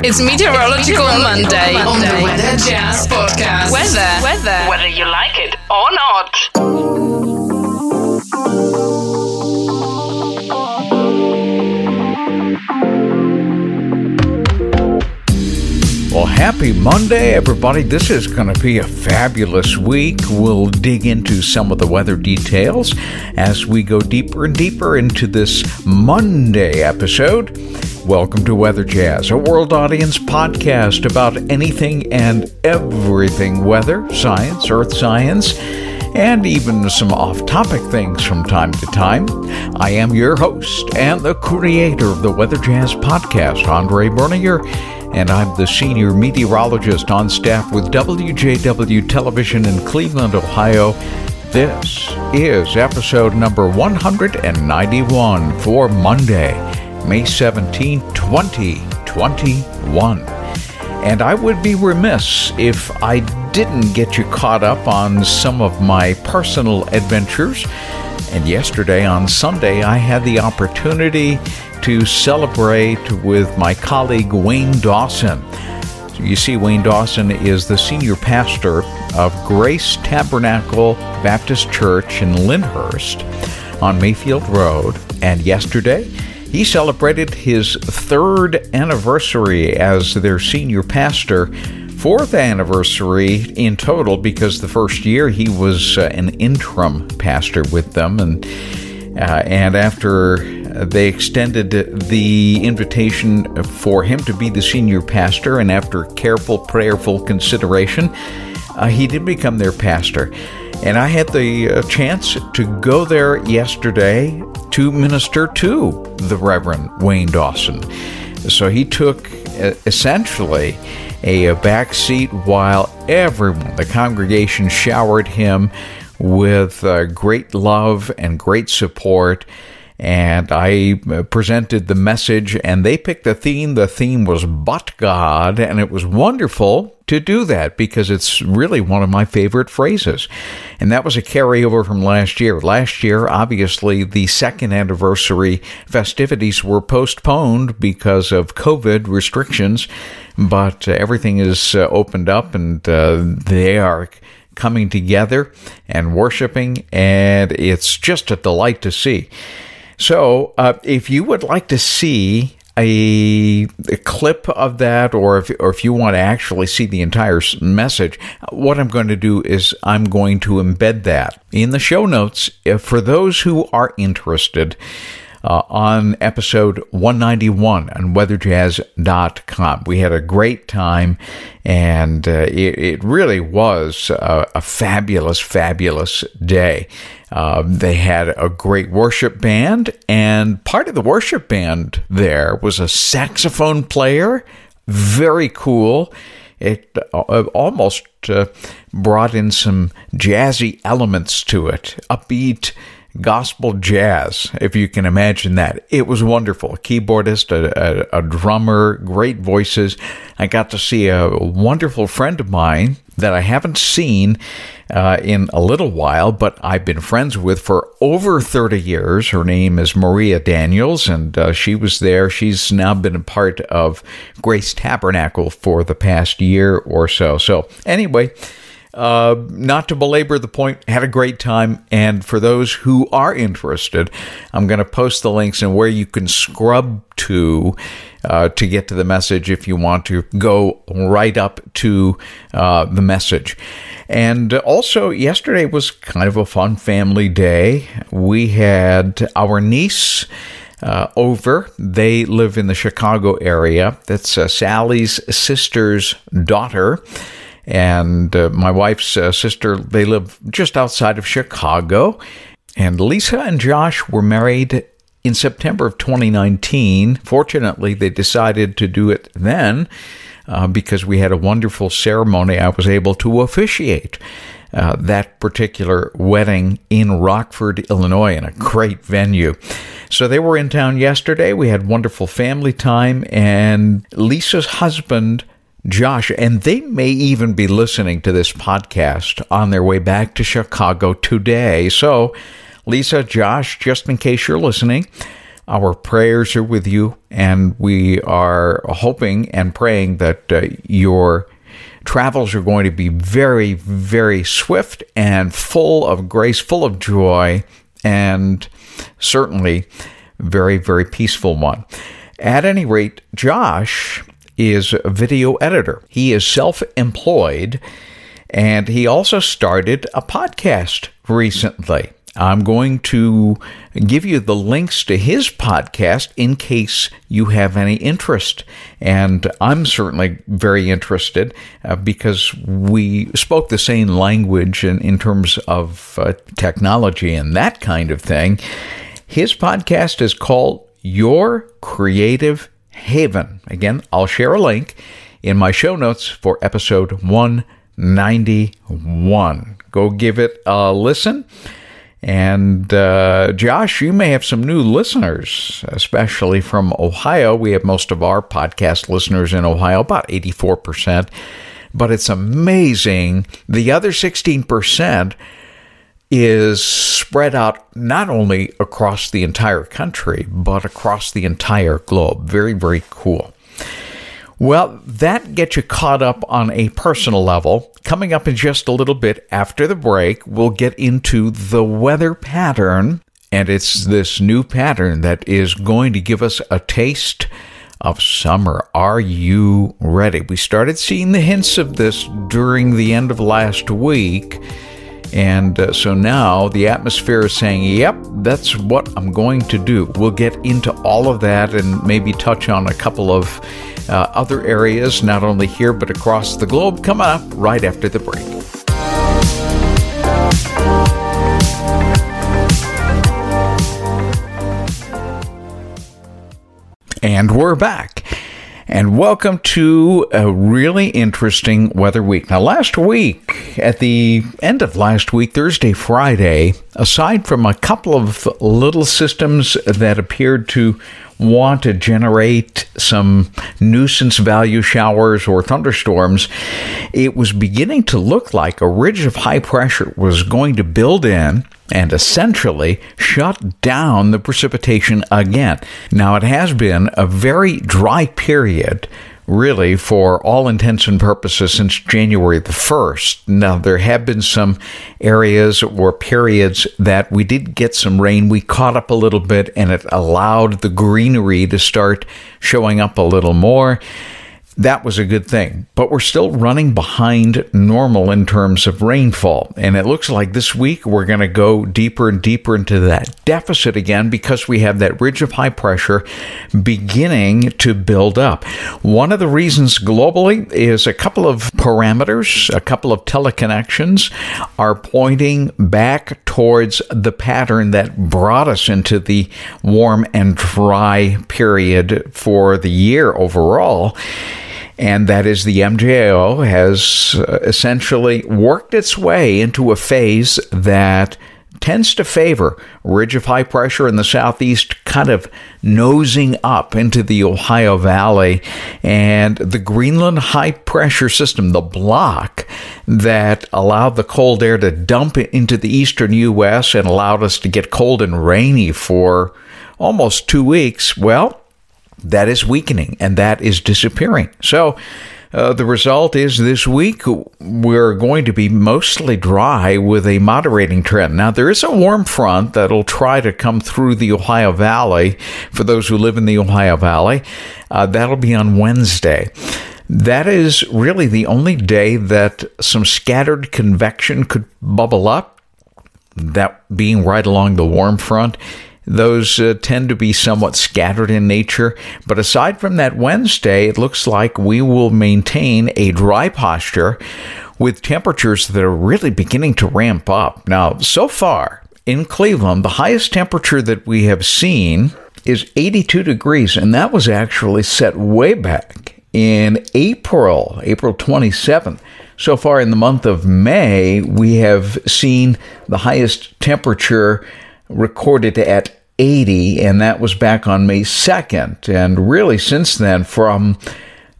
It's Meteorological Monday on the Weather Jazz Podcast. Weather. Weather. Whether you like it or not. Well, happy Monday, everybody. This is going to be a fabulous week. We'll dig into some of the weather details as we go deeper and deeper into this Monday episode. Welcome to Weather Jazz, a world audience podcast about anything and everything weather, science, earth science, and even some off topic things from time to time. I am your host and the creator of the Weather Jazz podcast, Andre Bernier and I'm the senior meteorologist on staff with WJW Television in Cleveland, Ohio. This is episode number 191 for Monday, May 17, 2021. And I would be remiss if I didn't get you caught up on some of my personal adventures. And yesterday on Sunday, I had the opportunity to celebrate with my colleague Wayne Dawson. So you see, Wayne Dawson is the senior pastor of Grace Tabernacle Baptist Church in Lyndhurst on Mayfield Road. And yesterday, he celebrated his third anniversary as their senior pastor fourth anniversary in total because the first year he was uh, an interim pastor with them and uh, and after they extended the invitation for him to be the senior pastor and after careful prayerful consideration uh, he did become their pastor and I had the uh, chance to go there yesterday to minister to the Reverend Wayne Dawson. So he took essentially a, back seat while everyone, the congregation, showered him with uh, great love and great support. And I uh, presented the message, and they picked the theme. The theme was But God, and it was wonderful to do that because it's really one of my favorite phrases. And that was a carryover from last year. Last year, obviously, the second anniversary festivities were postponed because of COVID restrictions, but uh, everything is uh, opened up and uh, they are coming together and worshiping, and it's just a delight to see. So, uh, if you would like to see a, a, clip of that, or if, or if you want to actually see the entire message, what I'm going to do is I'm going to embed that in the show notes for those who are interested. Uh, on episode 191 on weatherjazz.com. We had a great time, and uh, it, it, really was a, a, fabulous, fabulous day. Uh, they had a great worship band, and part of the worship band there was a saxophone player. Very cool. It uh, almost uh, brought in some jazzy elements to it, upbeat gospel jazz, if you can imagine that. It was wonderful. A keyboardist, a, a, a, drummer, great voices. I got to see a wonderful friend of mine that I haven't seen uh, in a little while, but I've been friends with for over 30 years. Her name is Maria Daniels, and uh, she was there. She's now been a part of Grace Tabernacle for the past year or so. So, anyway, uh, not to belabor the point, had a great time. And for those who are interested, I'm going to post the links and where you can scrub to uh, to get to the message if you want to go right up to uh, the message. And also, yesterday was kind of a fun family day. We had our niece. Uh, over. They live in the Chicago area. That's uh, Sally's sister's daughter and uh, my wife's uh, sister, they live just outside of Chicago. And Lisa and Josh were married in September of 2019. Fortunately, they decided to do it then uh, because we had a wonderful ceremony. I was able to officiate. Uh, that particular wedding in Rockford, Illinois, in a great venue. So they were in town yesterday. We had wonderful family time, and Lisa's husband Josh, and they may even be listening to this podcast on their way back to Chicago today. So, Lisa, Josh, just in case you're listening, Our prayers are with you, and we are hoping and praying that uh, your travels are going to be very, very swift and full of grace, full of joy, and certainly very, very peaceful one. At any rate, Josh is a video editor. He is self employed and he also started a podcast recently. I'm going to give you the links to his podcast in case you have any interest. And I'm certainly very interested uh, because we spoke the same language in, in terms of uh, technology and that kind of thing. His podcast is called Your Creative Haven. Again, I'll share a link in my show notes for episode 191. Go give it a listen. And uh, Josh, you may have some new listeners, especially from Ohio. We have most of our podcast listeners in Ohio, about 84%. But it's amazing. The other 16% is spread out not only across the entire country, but across the entire globe. Very, very cool. Well, that gets you caught up on a personal level. Coming up in just a little bit after the break, we'll get into the weather pattern. And it's this new pattern that is going to give us a taste of summer. Are you ready? We started seeing the hints of this during the end of last week. And uh, so now the atmosphere is saying, yep, that's what I'm going to do. We'll get into all of that and maybe touch on a couple of uh, other areas, not only here but across the globe, coming up right after the break. And we're back and welcome to a really interesting weather week. Now, last week, at the end of last week, Thursday, Friday, aside from a couple of little systems that appeared to want to generate some nuisance value showers or thunderstorms, it was beginning to look like a ridge of high pressure was going to build in and essentially shut down the precipitation again. Now, it has been a very dry period really for all intents and purposes since January the 1st. Now, there have been some areas or periods that we did get some rain. We caught up a little bit and it allowed the greenery to start showing up a little more that was a good thing. But we're still running behind normal in terms of rainfall. And it looks like this week we're going to go deeper and deeper into that deficit again because we have that ridge of high pressure beginning to build up. One of the reasons globally is a couple of parameters, a couple of teleconnections are pointing back towards the pattern that brought us into the warm and dry period for the year overall and that is the MJO has uh, essentially worked its way into a phase that tends to favor ridge of high pressure in the southeast kind of nosing up into the Ohio Valley. And the Greenland high pressure system the block that allowed the cold air to dump into the eastern US and allowed us to get cold and rainy for almost 2 weeks well that is weakening and that is disappearing. So, uh, the result is this week we're going to be mostly dry with a moderating trend. Now, there is a warm front that'll try to come through the Ohio Valley for those who live in the Ohio Valley. Uh, that'll be on Wednesday. That is really the only day that some scattered convection could bubble up, that being right along the warm front. Those uh, tend to be somewhat scattered in nature. But aside from that Wednesday, it looks like we will maintain a dry posture with temperatures that are really beginning to ramp up. Now, so far in Cleveland, the highest temperature that we have seen is 82 degrees, and that was actually set way back in April, April 27th. So far in the month of May, we have seen the highest temperature recorded at 80, and that was back on May 2nd. And really, since then, from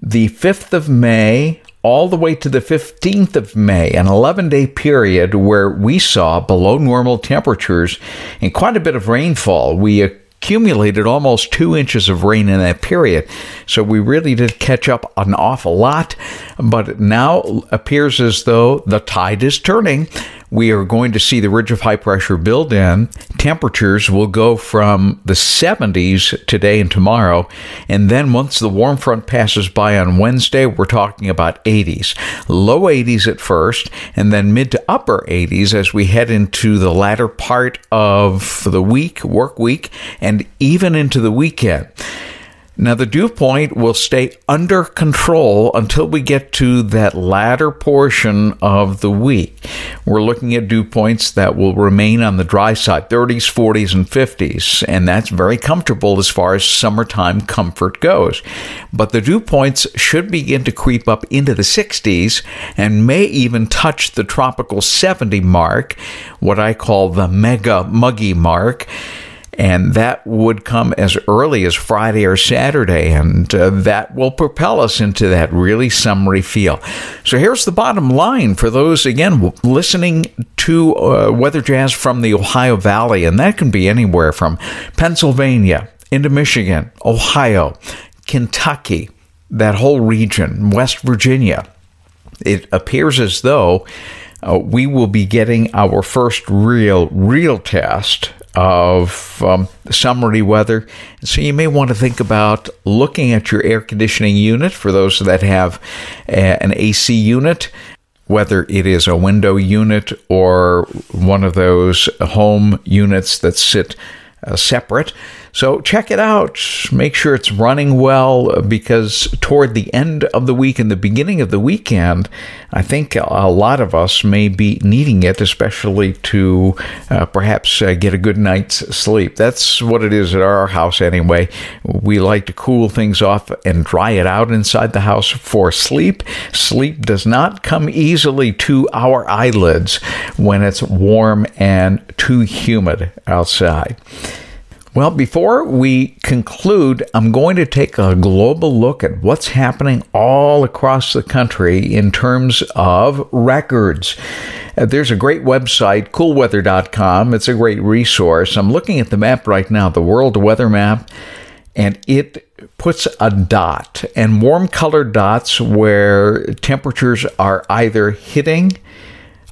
the 5th of May all the way to the 15th of May, an 11 day period where we saw below normal temperatures and quite a bit of rainfall. We accumulated almost two inches of rain in that period. So we really did catch up an awful lot, but it now appears as though the tide is turning we are going to see the ridge of high pressure build in. Temperatures will go from the 70s today and tomorrow. And then once the warm front passes by on Wednesday, we're talking about 80s. Low 80s at first, and then mid to upper 80s as we head into the latter part of the week, work week, and even into the weekend. Now, the dew point will stay under control until we get to that latter portion of the week. We're looking at dew points that will remain on the dry side 30s, 40s, and 50s, and that's very comfortable as far as summertime comfort goes. But the dew points should begin to creep up into the 60s and may even touch the tropical 70 mark, what I call the mega muggy mark and that would come as early as Friday or Saturday, and uh, that will propel us into that really summery feel. So here's the bottom line for those again listening to uh, weather jazz from the Ohio Valley, and that can be anywhere from Pennsylvania into Michigan, Ohio, Kentucky, that whole region, West Virginia. It appears as though uh, we will be getting our first real, real test of um, summery weather. So you may want to think about looking at your air conditioning unit for those that have a, an AC unit, whether it is a window unit or one of those home units that sit uh, separate. So check it out. Make sure it's running well because toward the end of the week and the beginning of the weekend, I think a lot of us may be needing it, especially to uh, perhaps uh, get a good night's sleep. That's what it is at our house anyway. We like to cool things off and dry it out inside the house for sleep. Sleep does not come easily to our eyelids when it's warm and too humid outside. Well, before we conclude, I'm going to take a global look at what's happening all across the country in terms of records. Uh, there's a great website, coolweather.com. It's a great resource. I'm looking at the map right now, the world weather map, and it puts a dot and warm colored dots where temperatures are either hitting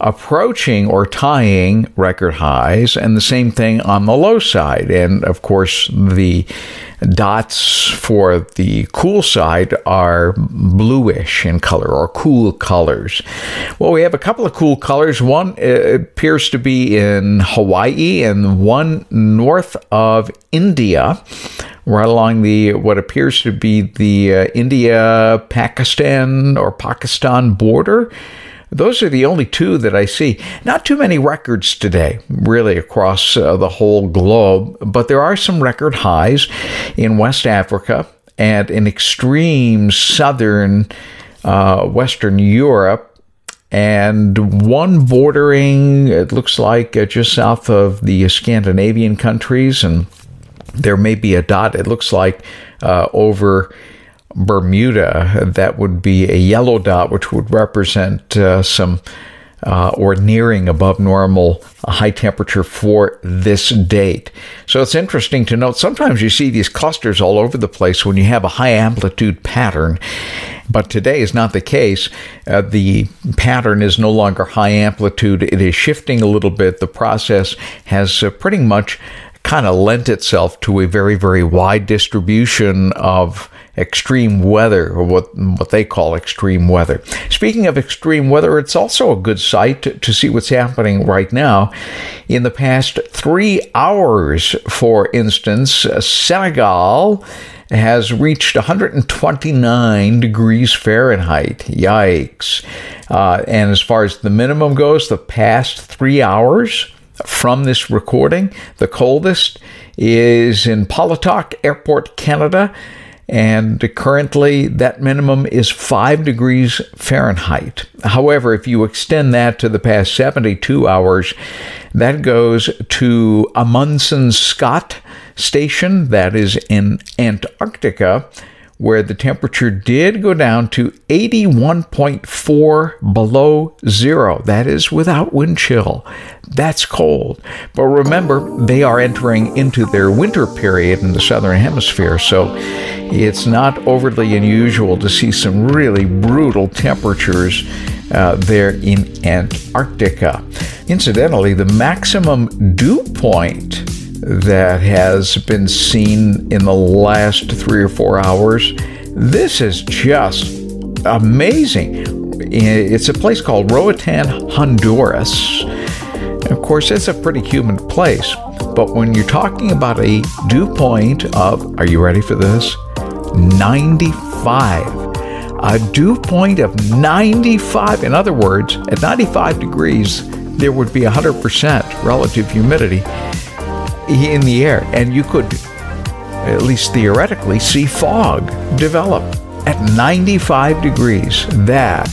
approaching or tying record highs, and the same thing on the low side. And of course, the dots for the cool side are bluish in color or cool colors. Well, we have a couple of cool colors. One uh, appears to be in Hawaii, and one north of India right along the what appears to be the uh, India Pakistan or Pakistan border. Those are the only two that I see. Not too many records today, really, across uh, the whole globe, but there are some record highs in West Africa and in extreme southern uh, Western Europe. And one bordering, it looks like, uh, just south of the Scandinavian countries. And there may be a dot, it looks like, uh, over Bermuda, that would be a yellow dot, which would represent uh, some uh, or nearing above normal high temperature for this date. So it's interesting to note sometimes you see these clusters all over the place when you have a high amplitude pattern. But today is not the case. Uh, the pattern is no longer high amplitude. It is shifting a little bit. The process has uh, pretty much kind of lent itself to a very, very wide distribution of extreme weather, or what, what they call extreme weather. Speaking of extreme weather, it's also a good site to, to see what's happening right now. In the past three hours, for instance, Senegal has reached 129 degrees Fahrenheit. Yikes. Uh, and as far as the minimum goes, the past three hours, from this recording. The coldest is in Paulatuk Airport, Canada, and currently that minimum is 5 degrees Fahrenheit. However, if you extend that to the past 72 hours, that goes to Amundsen Scott Station, that is in Antarctica, where the temperature did go down to 81.4 below zero. That is without wind chill. That's cold. But remember, they are entering into their winter period in the southern hemisphere, so it's not overly unusual to see some really brutal temperatures uh, there in Antarctica. Incidentally, the maximum dew point that has been seen in the last three or four hours. This is just amazing. It's a place called Roatan, Honduras. Of course, it's a pretty humid place. But when you're talking about a dew point of, are you ready for this? 95. A dew point of 95. In other words, at 95 degrees, there would be 100% relative humidity in the air, and you could, at least theoretically, see fog develop at 95 degrees. That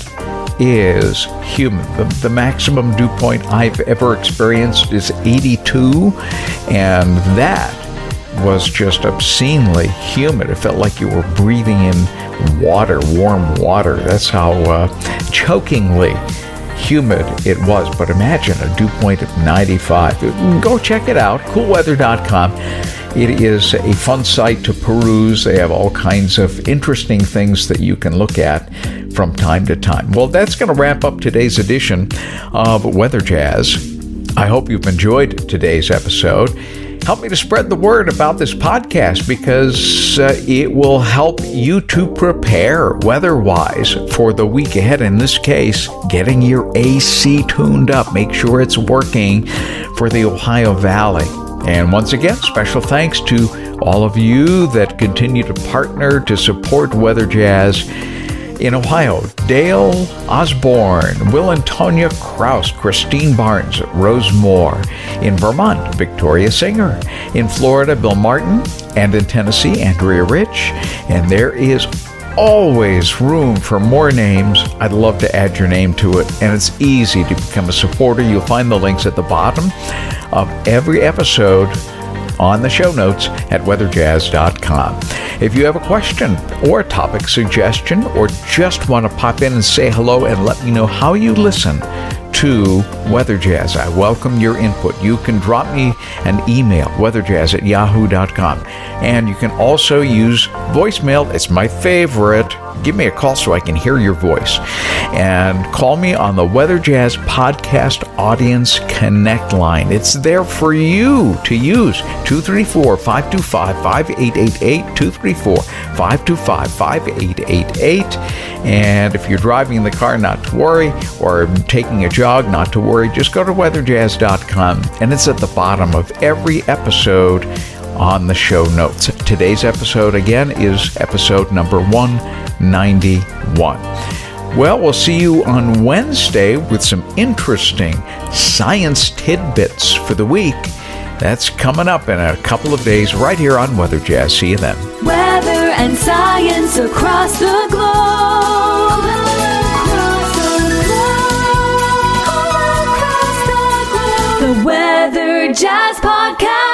is humid. The, the, maximum dew point I've ever experienced is 82, and that was just obscenely humid. It felt like you were breathing in water, warm water. That's how uh, chokingly humid it was, but imagine a dew point of 95. Go check it out, coolweather.com. It is a fun site to peruse. They have all kinds of interesting things that you can look at from time to time. Well, that's going to wrap up today's edition of Weather Jazz. I hope you've enjoyed today's episode help me to spread the word about this podcast because uh, it will help you to prepare weather wise for the week ahead. In this case, getting your AC tuned up, make sure it's working for the Ohio Valley. And once again, special thanks to all of you that continue to partner to support Weather Jazz in Ohio, Dale Osborne, Will Antonia Kraus, Christine Barnes, Rose Moore. In Vermont, Victoria Singer. In Florida, Bill Martin. And in Tennessee, Andrea Rich. And there is always room for more names. I'd love to add your name to it, and it's easy to become a supporter. You'll find the links at the bottom of every episode on the show notes at weatherjazz.com. If you have a question or a topic suggestion, or just want to pop in and say hello and let me know how you listen to Weather Jazz. I welcome your input. You can drop me an email, weatherjazz at yahoo.com. And you can also use voicemail. It's my favorite give me a call so I can hear your voice. And call me on the Weather Jazz Podcast Audience Connect line. It's there for you to use 234 525 5888. 234 525 5888. And if you're driving in the car, not to worry, or taking a jog, not to worry, just go to weatherjazz.com and it's at the bottom of every episode on the show notes. Today's episode, again, is episode number 191. Well, we'll see you on Wednesday with some interesting science tidbits for the week. That's coming up in a couple of days right here on Weather Jazz. See you then. Weather and science across the globe. Jazz Podcast.